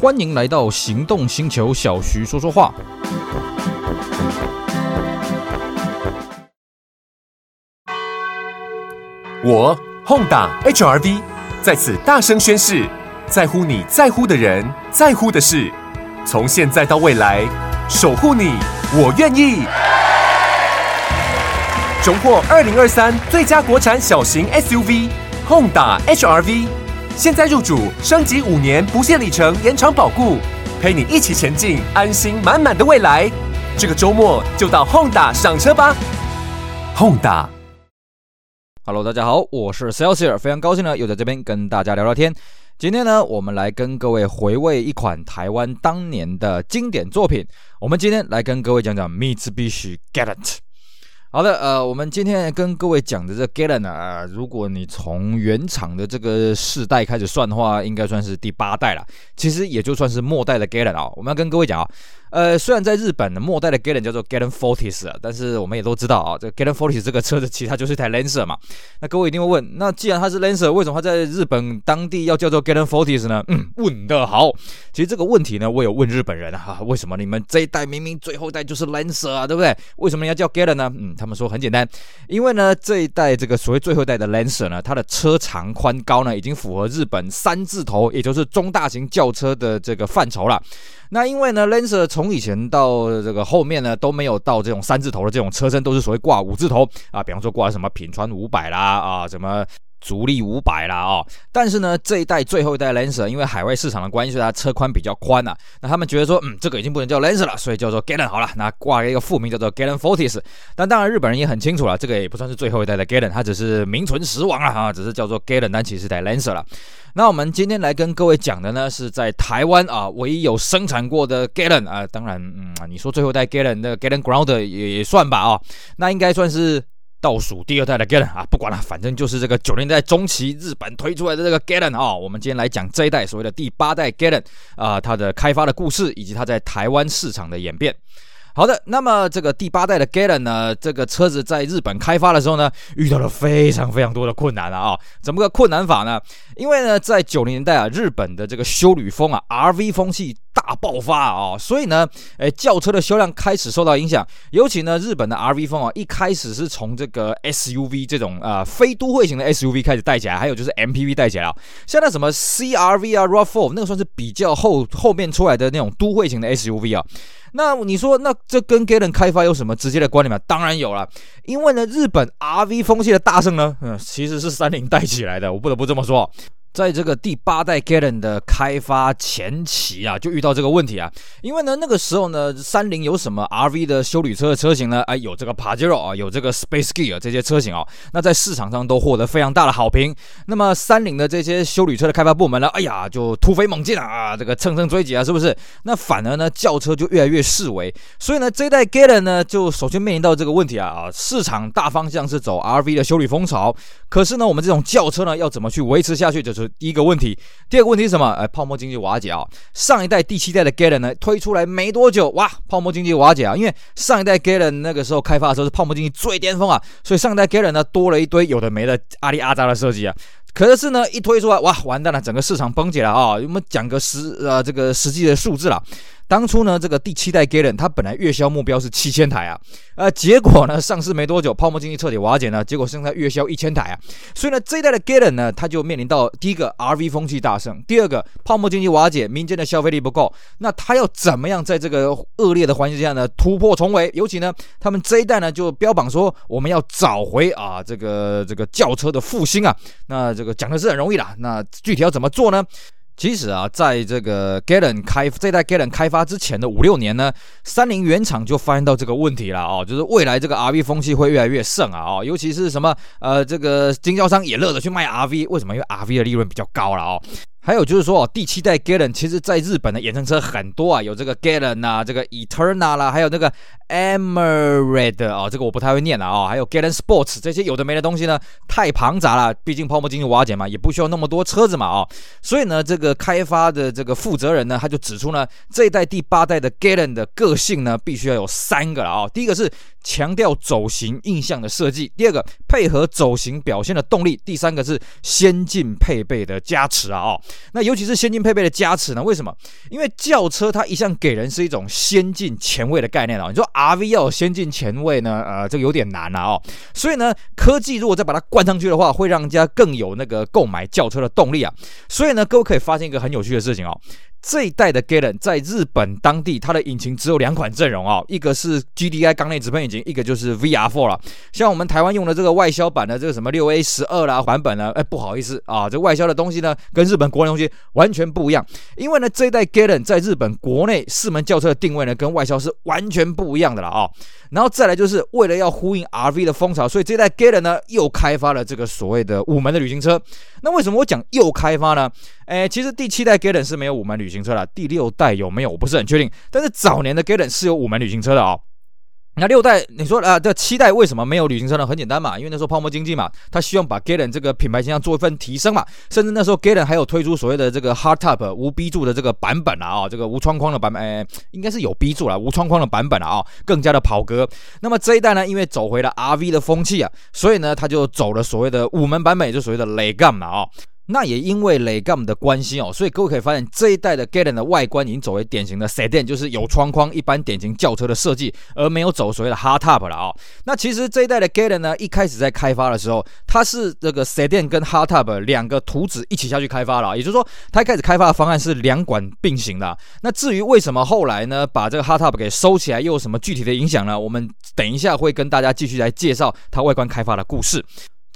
欢迎来到行动星球，小徐说说话。我 Honda HR-V 在此大声宣誓，在乎你在乎的人，在乎的事，从现在到未来，守护你，我愿意。荣获二零二三最佳国产小型 SUV Honda HR-V。现在入主，升级五年不限里程延长保固，陪你一起前进，安心满满的未来。这个周末就到 Honda 赏车吧！Honda，Hello，大家好，我是 Celsius，非常高兴呢，又在这边跟大家聊聊天。今天呢，我们来跟各位回味一款台湾当年的经典作品。我们今天来跟各位讲讲 Mitsubishi Galant。好的，呃，我们今天跟各位讲的这 Galen 啊，如果你从原厂的这个世代开始算的话，应该算是第八代了。其实也就算是末代的 Galen 啊。我们要跟各位讲啊。呃，虽然在日本的末代的 g a l e n 叫做 g a l e n Fortis 啊，但是我们也都知道啊，这 g a l e n Fortis 这个车子其实它就是一台 Lancer 嘛。那各位一定会问，那既然它是 Lancer，为什么它在日本当地要叫做 g a l e n Fortis 呢？嗯，问得好。其实这个问题呢，我有问日本人啊，为什么你们这一代明明最后一代就是 Lancer 啊，对不对？为什么要叫 g a l e n 呢？嗯，他们说很简单，因为呢这一代这个所谓最后一代的 Lancer 呢，它的车长宽高呢已经符合日本三字头，也就是中大型轿车的这个范畴了。那因为呢，Lancer 从以前到这个后面呢都没有到这种三字头的这种车身，都是所谓挂五字头啊，比方说挂什么品川五百啦啊，什么。足力五百啦哦，但是呢，这一代最后一代 Lancer 因为海外市场的关系，所以它车宽比较宽呐、啊。那他们觉得说，嗯，这个已经不能叫 Lancer 了，所以叫做 Galant 好了。那挂了一个副名叫做 Galant Fortis。但当然，日本人也很清楚了，这个也不算是最后一代的 Galant，它只是名存实亡了啊，只是叫做 Galant，但其实是 Lancer 了。那我们今天来跟各位讲的呢，是在台湾啊唯一有生产过的 Galant 啊。当然，嗯，你说最后一代 Galant 那个 Galant Ground 也也算吧啊，那应该算是。倒数第二代的 Galant 啊，不管了，反正就是这个九零代中期日本推出来的这个 Galant 啊。我们今天来讲这一代所谓的第八代 Galant 啊，它的开发的故事以及它在台湾市场的演变。好的，那么这个第八代的 Galant 呢，这个车子在日本开发的时候呢，遇到了非常非常多的困难了啊。怎么个困难法呢？因为呢，在九零年代啊，日本的这个休旅风啊，RV 风气。大爆发啊！所以呢，诶，轿车的销量开始受到影响。尤其呢，日本的 RV 风啊，一开始是从这个 SUV 这种啊、呃、非都会型的 SUV 开始带起来，还有就是 MPV 带起来啊。像那什么 CRV 啊、RAV4 那个算是比较后后面出来的那种都会型的 SUV 啊。那你说，那这跟 Galen 开发有什么直接的关联吗？当然有了，因为呢，日本 RV 风气的大盛呢，嗯，其实是三菱带起来的。我不得不这么说。在这个第八代 Galant 的开发前期啊，就遇到这个问题啊。因为呢，那个时候呢，三菱有什么 RV 的修理车的车型呢？哎，有这个 Pajero 啊，有这个 Space Gear 这些车型啊，那在市场上都获得非常大的好评。那么三菱的这些修理车的开发部门呢，哎呀，就突飞猛进啊，这个乘胜追击啊，是不是？那反而呢，轿车就越来越式微。所以呢，这一代 Galant 呢，就首先面临到这个问题啊啊，市场大方向是走 RV 的修理风潮，可是呢，我们这种轿车呢，要怎么去维持下去？就是第一个问题，第二个问题是什么？哎，泡沫经济瓦解啊！上一代第七代的 g a l e n 呢，推出来没多久，哇，泡沫经济瓦解啊！因为上一代 g a l e n 那个时候开发的时候是泡沫经济最巅峰啊，所以上一代 g a l e n 呢多了一堆有的没的阿里阿扎的设计啊。可是呢，一推出来，哇，完蛋了，整个市场崩解了啊！我们讲个实呃这个实际的数字了。当初呢，这个第七代 Galant 它本来月销目标是七千台啊，呃，结果呢上市没多久，泡沫经济彻底瓦解呢，结果现在月销一千台啊，所以呢这一代的 Galant 呢，它就面临到第一个 RV 风气大盛，第二个泡沫经济瓦解，民间的消费力不够，那它要怎么样在这个恶劣的环境下呢突破重围？尤其呢，他们这一代呢就标榜说我们要找回啊这个这个轿车的复兴啊，那这个讲的是很容易啦，那具体要怎么做呢？其实啊，在这个 Galant 开这代 Galant 开发之前的五六年呢，三菱原厂就发现到这个问题了哦，就是未来这个 RV 风气会越来越盛啊哦，尤其是什么呃，这个经销商也乐得去卖 RV，为什么？因为 RV 的利润比较高了哦。还有就是说哦，第七代 Galant 其实在日本的衍生车很多啊，有这个 Galant 啊，这个 Eterna 啦，还有那个 Emerald 啊，这个我不太会念了啊，还有 Galen Sports 这些有的没的东西呢，太庞杂了，毕竟泡沫经济瓦解嘛，也不需要那么多车子嘛啊，所以呢，这个开发的这个负责人呢，他就指出呢，这一代第八代的 Galen 的个性呢，必须要有三个了啊，第一个是强调走形印象的设计，第二个配合走形表现的动力，第三个是先进配备的加持啊啊，那尤其是先进配备的加持呢，为什么？因为轿车它一向给人是一种先进前卫的概念啊，你说。RV 要有先进前卫呢，呃，这个有点难了哦。所以呢，科技如果再把它灌上去的话，会让人家更有那个购买轿车的动力啊。所以呢，各位可以发现一个很有趣的事情哦。这一代的 Galen 在日本当地，它的引擎只有两款阵容啊，一个是 GDI 缸内直喷引擎，一个就是 VR4 了。像我们台湾用的这个外销版的这个什么六 A 十二啦版本呢，哎，不好意思啊，这外销的东西呢，跟日本国内东西完全不一样。因为呢，这一代 Galen 在日本国内四门轿车的定位呢，跟外销是完全不一样的了啊。然后再来就是为了要呼应 RV 的风潮，所以这一代 Galen 呢又开发了这个所谓的五门的旅行车。那为什么我讲又开发呢？哎，其实第七代 Galen 是没有五门旅旅行车了，第六代有没有？我不是很确定。但是早年的 Galen 是有五门旅行车的、哦。那六代，你说啊，这七代为什么没有旅行车呢？很简单嘛，因为那时候泡沫经济嘛，他希望把 Galen 这个品牌形象做一份提升嘛。甚至那时候 Galen 还有推出所谓的这个 Hardtop 无 B 柱的这个版本啊，啊，这个无窗框的版本，哎，应该是有 B 柱了，无窗框的版本啊，更加的跑格。那么这一代呢，因为走回了 RV 的风气啊，所以呢，他就走了所谓的五门版本，也就所谓的 Legam 嘛啊。那也因为雷 gam 的关系哦，所以各位可以发现这一代的 Galen 的外观已经走为典型的 Sedan，就是有窗框、一般典型轿车的设计，而没有走所谓的 Hardtop 了啊、哦。那其实这一代的 Galen 呢，一开始在开发的时候，它是这个 Sedan 跟 Hardtop 两个图纸一起下去开发了，也就是说，它一开始开发的方案是两管并行的。那至于为什么后来呢，把这个 Hardtop 给收起来，又有什么具体的影响呢？我们等一下会跟大家继续来介绍它外观开发的故事。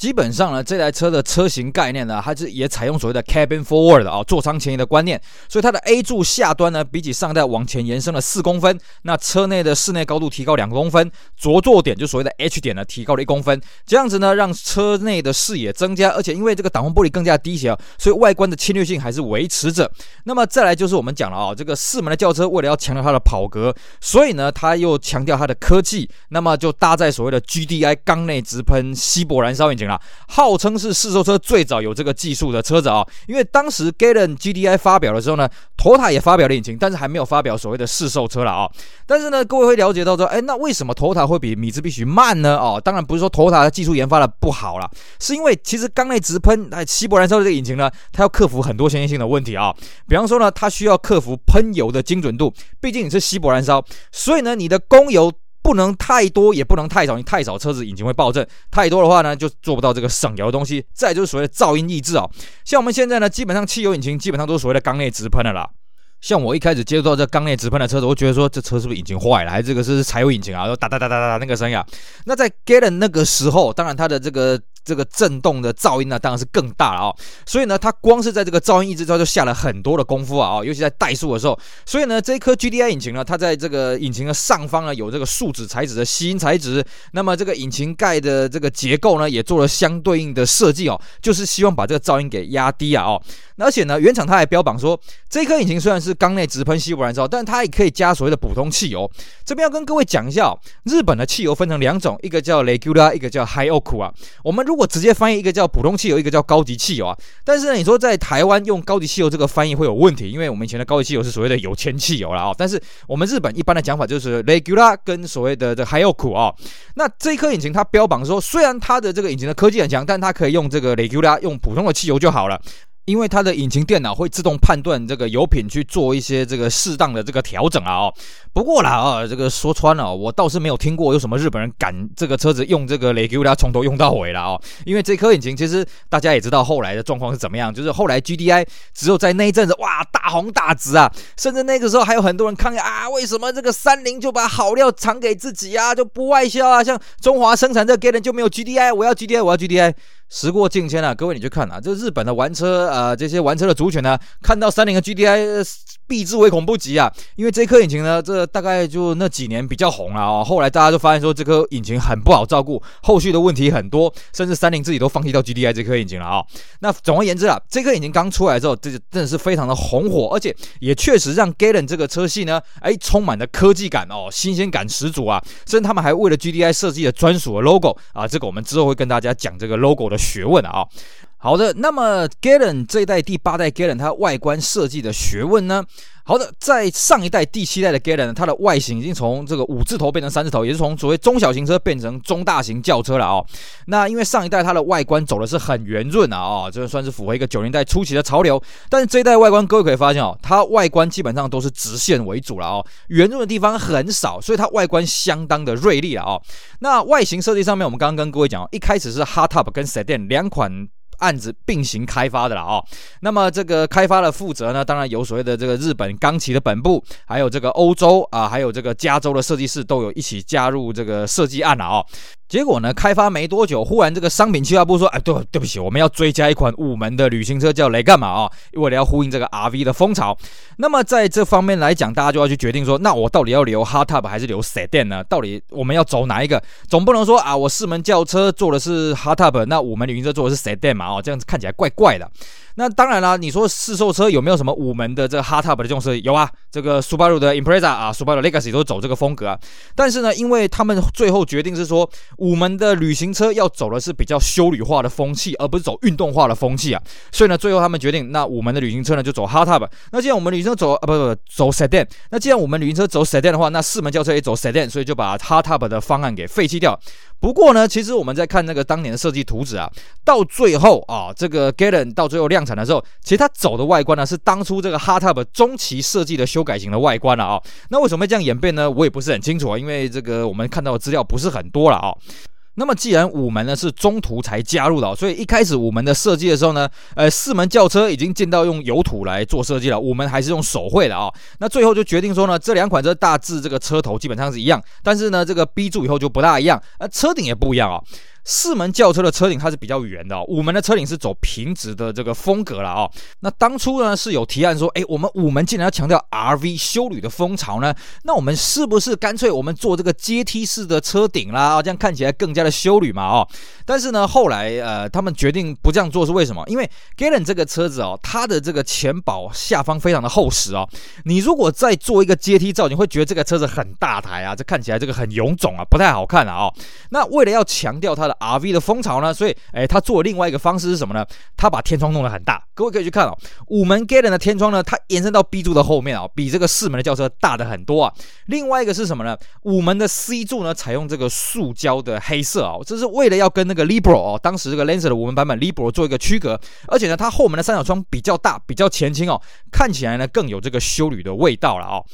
基本上呢，这台车的车型概念呢，它是也采用所谓的 cabin forward 啊，座舱前移的观念，所以它的 A 柱下端呢，比起上代往前延伸了四公分，那车内的室内高度提高两公分，着座点就所谓的 H 点呢，提高了一公分，这样子呢，让车内的视野增加，而且因为这个挡风玻璃更加低斜，所以外观的侵略性还是维持着。那么再来就是我们讲了啊，这个四门的轿车为了要强调它的跑格，所以呢，它又强调它的科技，那么就搭载所谓的 GDI 缸内直喷稀薄燃烧引擎。号称是试售车最早有这个技术的车子啊，因为当时 Galen GDI 发表的时候呢途达也发表了引擎，但是还没有发表所谓的试售车了啊。但是呢，各位会了解到说，哎，那为什么途达会比米兹必须慢呢？哦，当然不是说 Toyota 技术研发的不好了，是因为其实缸内直喷哎稀薄燃烧的这个引擎呢，它要克服很多先天性的问题啊。比方说呢，它需要克服喷油的精准度，毕竟你是稀薄燃烧，所以呢，你的供油。不能太多，也不能太少。你太少，车子引擎会爆震；太多的话呢，就做不到这个省油的东西。再就是所谓的噪音抑制啊，像我们现在呢，基本上汽油引擎基本上都是所谓的缸内直喷的啦。像我一开始接触到这缸内直喷的车子，我觉得说这车是不是引擎坏了，还是这个是柴油引擎啊？哒哒哒哒哒那个声音啊。那在 Galen 那个时候，当然它的这个。这个震动的噪音呢，当然是更大了啊、哦！所以呢，它光是在这个噪音抑制上就下了很多的功夫啊！尤其在怠速的时候。所以呢，这一颗 GDI 引擎呢，它在这个引擎的上方呢，有这个树脂材质的吸音材质。那么这个引擎盖的这个结构呢，也做了相对应的设计哦，就是希望把这个噪音给压低啊！哦，而且呢，原厂它还标榜说，这颗引擎虽然是缸内直喷稀薄燃烧，但它也可以加所谓的普通汽油。这边要跟各位讲一下哦，日本的汽油分成两种，一个叫 Regular，一个叫 Hi-Oku 啊。我们如果直接翻译一个叫普通汽油，一个叫高级汽油啊。但是呢，你说在台湾用高级汽油这个翻译会有问题，因为我们以前的高级汽油是所谓的有钱汽油了啊。但是我们日本一般的讲法就是 regular 跟所谓的这 Hi-Oku 啊。那这一颗引擎它标榜说，虽然它的这个引擎的科技很强，但它可以用这个 regular 用普通的汽油就好了。因为它的引擎电脑会自动判断这个油品去做一些这个适当的这个调整啊哦。不过啦啊，这个说穿了，我倒是没有听过有什么日本人敢这个车子用这个雷给它从头用到尾了哦。因为这颗引擎其实大家也知道后来的状况是怎么样，就是后来 GDI 只有在那一阵子哇大红大紫啊，甚至那个时候还有很多人抗议啊，为什么这个三菱就把好料藏给自己啊，就不外销啊？像中华生产这个 Galen 就没有 GDI，我要 GDI，我要 GDI。时过境迁啊，各位你去看啊，这日本的玩车呃，这些玩车的族群呢，看到三菱的 GDI，避之唯恐不及啊。因为这颗引擎呢，这大概就那几年比较红了哦。后来大家就发现说，这颗引擎很不好照顾，后续的问题很多，甚至三菱自己都放弃掉 GDI 这颗引擎了啊、哦。那总而言之啊，这颗引擎刚出来之后，这就真的是非常的红火，而且也确实让 Galant 这个车系呢，哎，充满了科技感哦，新鲜感十足啊。甚至他们还为了 GDI 设计了专属的 logo 啊，这个我们之后会跟大家讲这个 logo 的学问的啊。好的，那么 Galant 这一代第八代 Galant 它外观设计的学问呢？好的，在上一代第七代的 Galant 它的外形已经从这个五字头变成三字头，也是从所谓中小型车变成中大型轿车了哦。那因为上一代它的外观走的是很圆润啊，哦，这算是符合一个九零代初期的潮流。但是这一代外观，各位可以发现哦，它外观基本上都是直线为主了哦，圆润的地方很少，所以它外观相当的锐利了哦。那外形设计上面，我们刚刚跟各位讲哦，一开始是 Hardtop 跟 Sedan 两款。案子并行开发的了哦，那么这个开发的负责呢，当然有所谓的这个日本钢企的本部，还有这个欧洲啊，还有这个加州的设计师都有一起加入这个设计案了哦。结果呢，开发没多久，忽然这个商品企划部说：“哎，对，对不起，我们要追加一款五门的旅行车，叫雷干嘛啊？为了要呼应这个 RV 的风潮。那么在这方面来讲，大家就要去决定说，那我到底要留 Hardtop 还是留 Sedan 呢？到底我们要走哪一个？总不能说啊，我四门轿车做的是 Hardtop，那五门旅行车做的是 Sedan 嘛？哦，这样子看起来怪怪的。”那当然啦，你说市售车有没有什么五门的这个 hardtop 的这种设计？有啊，这个 Subaru 的 Impreza 啊，Subaru Legacy 都走这个风格啊。但是呢，因为他们最后决定是说，五门的旅行车要走的是比较休旅化的风气，而不是走运动化的风气啊。所以呢，最后他们决定，那五门的旅行车呢就走 hardtop。那既然我们旅行车走啊，不不不，走 Sedan。那既然我们旅行车走 Sedan 的话，那四门轿车也走 Sedan，所以就把 hardtop 的方案给废弃掉。不过呢，其实我们在看那个当年的设计图纸啊，到最后啊，这个 Galen 到最后量产的时候，其实它走的外观呢是当初这个 Hot Tub 中期设计的修改型的外观了啊。那为什么会这样演变呢？我也不是很清楚啊，因为这个我们看到的资料不是很多了啊。那么既然五门呢是中途才加入的，所以一开始五门的设计的时候呢，呃，四门轿车已经见到用油土来做设计了，五门还是用手绘的啊。那最后就决定说呢，这两款车大致这个车头基本上是一样，但是呢，这个 B 柱以后就不大一样，呃，车顶也不一样啊。四门轿车的车顶它是比较圆的哦，五门的车顶是走平直的这个风格了哦。那当初呢是有提案说，哎，我们五门竟然要强调 RV 修旅的风潮呢，那我们是不是干脆我们做这个阶梯式的车顶啦？这样看起来更加的修旅嘛哦。但是呢，后来呃，他们决定不这样做是为什么？因为 Galant 这个车子哦，它的这个前保下方非常的厚实哦。你如果再做一个阶梯造型，会觉得这个车子很大台啊，这看起来这个很臃肿啊，不太好看啊哦。那为了要强调它的 RV 的风潮呢，所以，哎，他做另外一个方式是什么呢？他把天窗弄得很大，各位可以去看哦。五门 Galant 的天窗呢，它延伸到 B 柱的后面啊，比这个四门的轿车大的很多啊。另外一个是什么呢？五门的 C 柱呢，采用这个塑胶的黑色啊，这是为了要跟那个 Libro 哦，当时这个 Lancer 的五门版本 Libro 做一个区隔，而且呢，它后门的三角窗比较大，比较前倾哦，看起来呢更有这个修旅的味道了哦。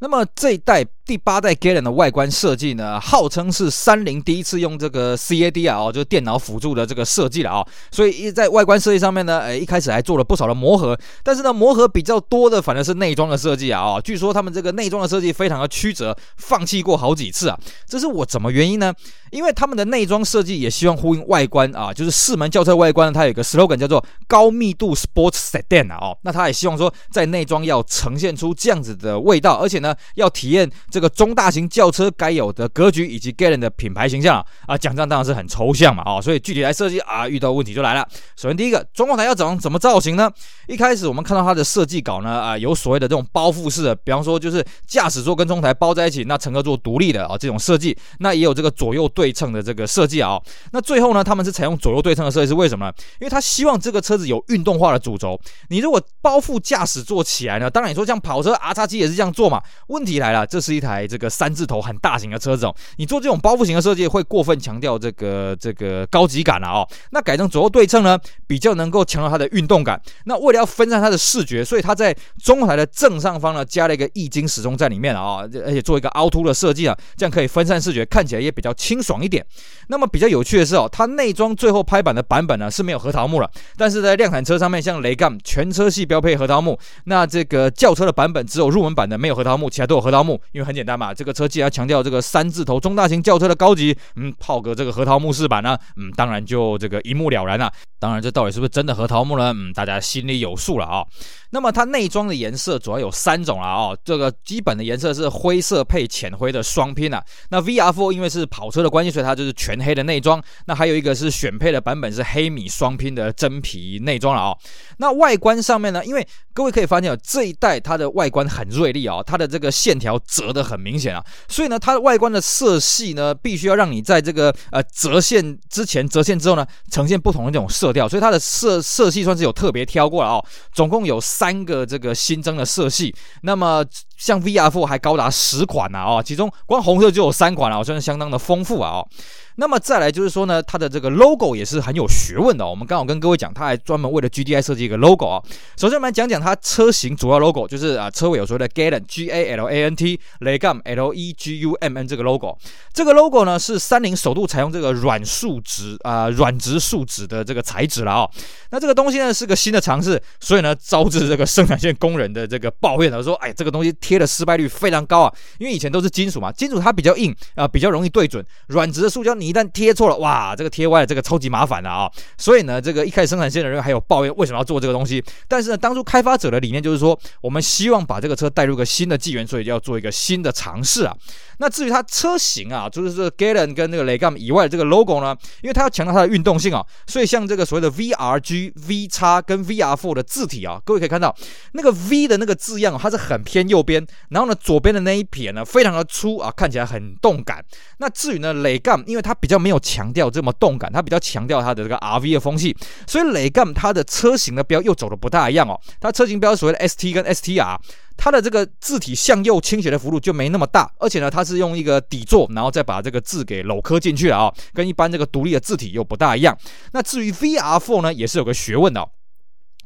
那么这一代。第八代 Galen 的外观设计呢，号称是三菱第一次用这个 CAD 啊，哦，就是电脑辅助的这个设计了啊，所以在外观设计上面呢，诶，一开始还做了不少的磨合，但是呢，磨合比较多的反而是内装的设计啊，哦，据说他们这个内装的设计非常的曲折，放弃过好几次啊，这是我怎么原因呢？因为他们的内装设计也希望呼应外观啊，就是四门轿车外观呢，它有一个 slogan 叫做高密度 Sports Sedan 啊，哦，那他也希望说在内装要呈现出这样子的味道，而且呢，要体验。这个中大型轿车该有的格局以及 Galant 的品牌形象啊，讲这样当然是很抽象嘛啊，所以具体来设计啊，遇到问题就来了。首先第一个，中控台要怎么怎么造型呢？一开始我们看到它的设计稿呢啊，有所谓的这种包覆式的，比方说就是驾驶座跟中台包在一起，那乘客座独立的啊这种设计，那也有这个左右对称的这个设计啊。那最后呢，他们是采用左右对称的设计是为什么呢？因为他希望这个车子有运动化的主轴。你如果包覆驾驶座起来呢，当然你说像跑车 R 叉七也是这样做嘛。问题来了，这是一台这个三字头很大型的车子哦，你做这种包覆型的设计会过分强调这个这个高级感了哦。那改成左右对称呢，比较能够强调它的运动感。那为了要分散它的视觉，所以它在中台的正上方呢加了一个液晶时钟在里面啊，而且做一个凹凸的设计啊，这样可以分散视觉，看起来也比较清爽一点。那么比较有趣的是哦，它内装最后拍板的版本呢是没有核桃木了，但是在量产车上面，像雷干全车系标配核桃木，那这个轿车的版本只有入门版的没有核桃木，其他都有核桃木，因为很很简单嘛，这个车既然强调这个三字头中大型轿车的高级，嗯，套个这个核桃木饰板呢，嗯，当然就这个一目了然了。当然，这到底是不是真的核桃木呢？嗯，大家心里有数了啊。那么它内装的颜色主要有三种了哦，这个基本的颜色是灰色配浅灰的双拼啊。那 VR4 因为是跑车的关系，所以它就是全黑的内装。那还有一个是选配的版本是黑米双拼的真皮内装了哦。那外观上面呢，因为各位可以发现啊，这一代它的外观很锐利啊，它的这个线条折得很明显啊，所以呢，它的外观的色系呢，必须要让你在这个呃折线之前、折线之后呢，呈现不同的这种色调，所以它的色色系算是有特别挑过了哦，总共有三三个这个新增的色系，那么像 VR4 还高达十款呢啊，其中光红色就有三款了，算是相当的丰富啊哦。那么再来就是说呢，它的这个 logo 也是很有学问的。我们刚好跟各位讲，它还专门为了 GDI 设计一个 logo 啊。首先我们来讲讲它车型主要 logo，就是啊车尾有所谓的 Galant G A L A N T Legum L E G U M N 这个 logo。这个 logo 呢是三菱首度采用这个软树脂啊软质树脂的这个材质了啊。那这个东西呢是个新的尝试，所以呢招致这个生产线工人的这个抱怨，呢说：“哎，这个东西贴的失败率非常高啊，因为以前都是金属嘛，金属它比较硬啊，比较容易对准，软质的塑胶你一旦贴错了，哇，这个贴歪了，这个超级麻烦的啊！所以呢，这个一开始生产线的人还有抱怨为什么要做这个东西。但是呢，当初开发者的理念就是说，我们希望把这个车带入一个新的纪元，所以就要做一个新的尝试啊。那至于它车型啊，就是这个 Galant 跟那个雷 Gumb 以外的这个 logo 呢，因为它要强调它的运动性啊，所以像这个所谓的 VRG、VX 跟 VR4 的字体啊，各位可以看到那个 V 的那个字样，它是很偏右边，边然后呢，左边的那一撇呢，非常的粗啊，看起来很动感。那至于呢，Legum，因为它比较没有强调这么动感，它比较强调它的这个 RV 的风气，所以 Legum 它的车型的标又走的不大一样哦，它车型标所谓的 ST 跟 STR。它的这个字体向右倾斜的幅度就没那么大，而且呢，它是用一个底座，然后再把这个字给镂刻进去了啊、哦，跟一般这个独立的字体又不大一样。那至于 VR4 呢，也是有个学问的、哦。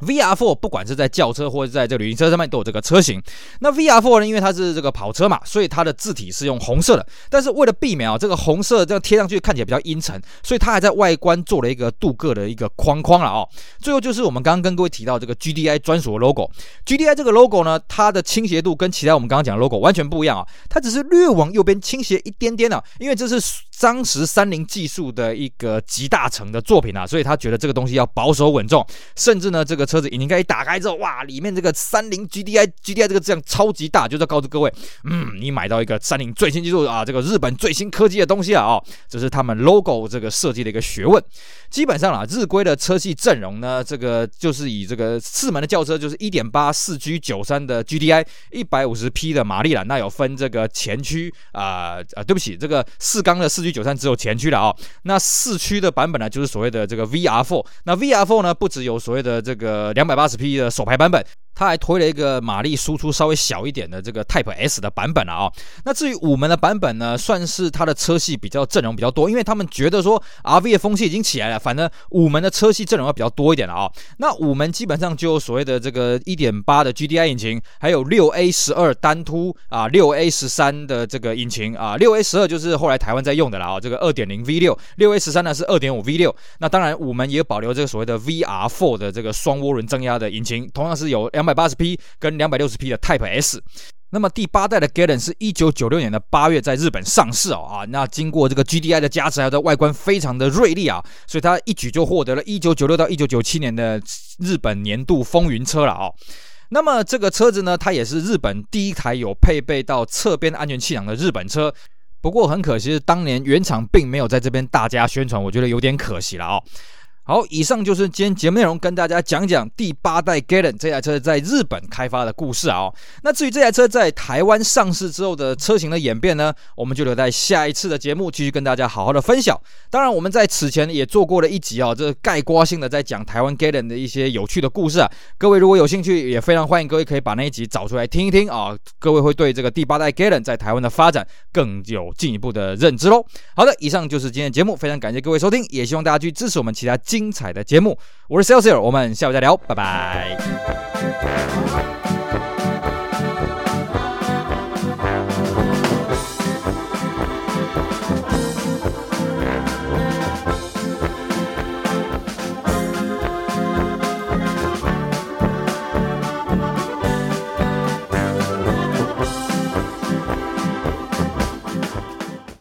VR4 不管是在轿车或者在这个旅行车上面都有这个车型。那 VR4 呢，因为它是这个跑车嘛，所以它的字体是用红色的。但是为了避免啊这个红色这样贴上去看起来比较阴沉，所以它还在外观做了一个镀铬的一个框框了哦。最后就是我们刚刚跟各位提到这个 GDI 专属的 logo。GDI 这个 logo 呢，它的倾斜度跟其他我们刚刚讲的 logo 完全不一样啊，它只是略往右边倾斜一点点啊，因为这是当时三菱技术的一个集大成的作品啊，所以他觉得这个东西要保守稳重，甚至呢这个。车子引擎盖一打开之后，哇，里面这个三菱 GDI GDI 这个这样超级大，就是告诉各位，嗯，你买到一个三菱最新技术啊，这个日本最新科技的东西啊，哦，这是他们 logo 这个设计的一个学问。基本上啊，日规的车系阵容呢，这个就是以这个四门的轿车，就是一点八四 G 九三的 GDI，一百五十匹的马力了，那有分这个前驱啊啊，对不起，这个四缸的四 G 九三只有前驱了啊，那四驱的版本呢，就是所谓的这个 VR4，那 VR4 呢，不只有所谓的这个。呃，两百八十匹的手排版本。它还推了一个马力输出稍微小一点的这个 Type S 的版本了啊、哦。那至于五门的版本呢，算是它的车系比较阵容比较多，因为他们觉得说 RV 的风气已经起来了，反正五门的车系阵容要比较多一点了啊、哦。那五门基本上就所谓的这个一点八的 GDI 引擎，还有六 A 十二单凸啊，六 A 十三的这个引擎啊，六 A 十二就是后来台湾在用的了啊、哦。这个二点零 V 六，六 A 十三呢是二点五 V 六。那当然五门也保留这个所谓的 V R Four 的这个双涡轮增压的引擎，同样是有两百八十匹跟两百六十匹的 Type S，那么第八代的 Galant 是一九九六年的八月在日本上市哦啊，那经过这个 GDI 的加持，还有它外观非常的锐利啊，所以它一举就获得了一九九六到一九九七年的日本年度风云车了啊。那么这个车子呢，它也是日本第一台有配备到侧边安全气囊的日本车，不过很可惜当年原厂并没有在这边大加宣传，我觉得有点可惜了啊。好，以上就是今天节目内容，跟大家讲讲第八代 Galant 这台车在日本开发的故事啊、哦。那至于这台车在台湾上市之后的车型的演变呢，我们就留在下一次的节目继续跟大家好好的分享。当然，我们在此前也做过了一集啊、哦，这概括性的在讲台湾 Galant 的一些有趣的故事啊。各位如果有兴趣，也非常欢迎各位可以把那一集找出来听一听啊。各位会对这个第八代 Galant 在台湾的发展更有进一步的认知喽。好的，以上就是今天的节目，非常感谢各位收听，也希望大家去支持我们其他精精彩的节目，我是 Celsius，我们下回再聊，拜拜。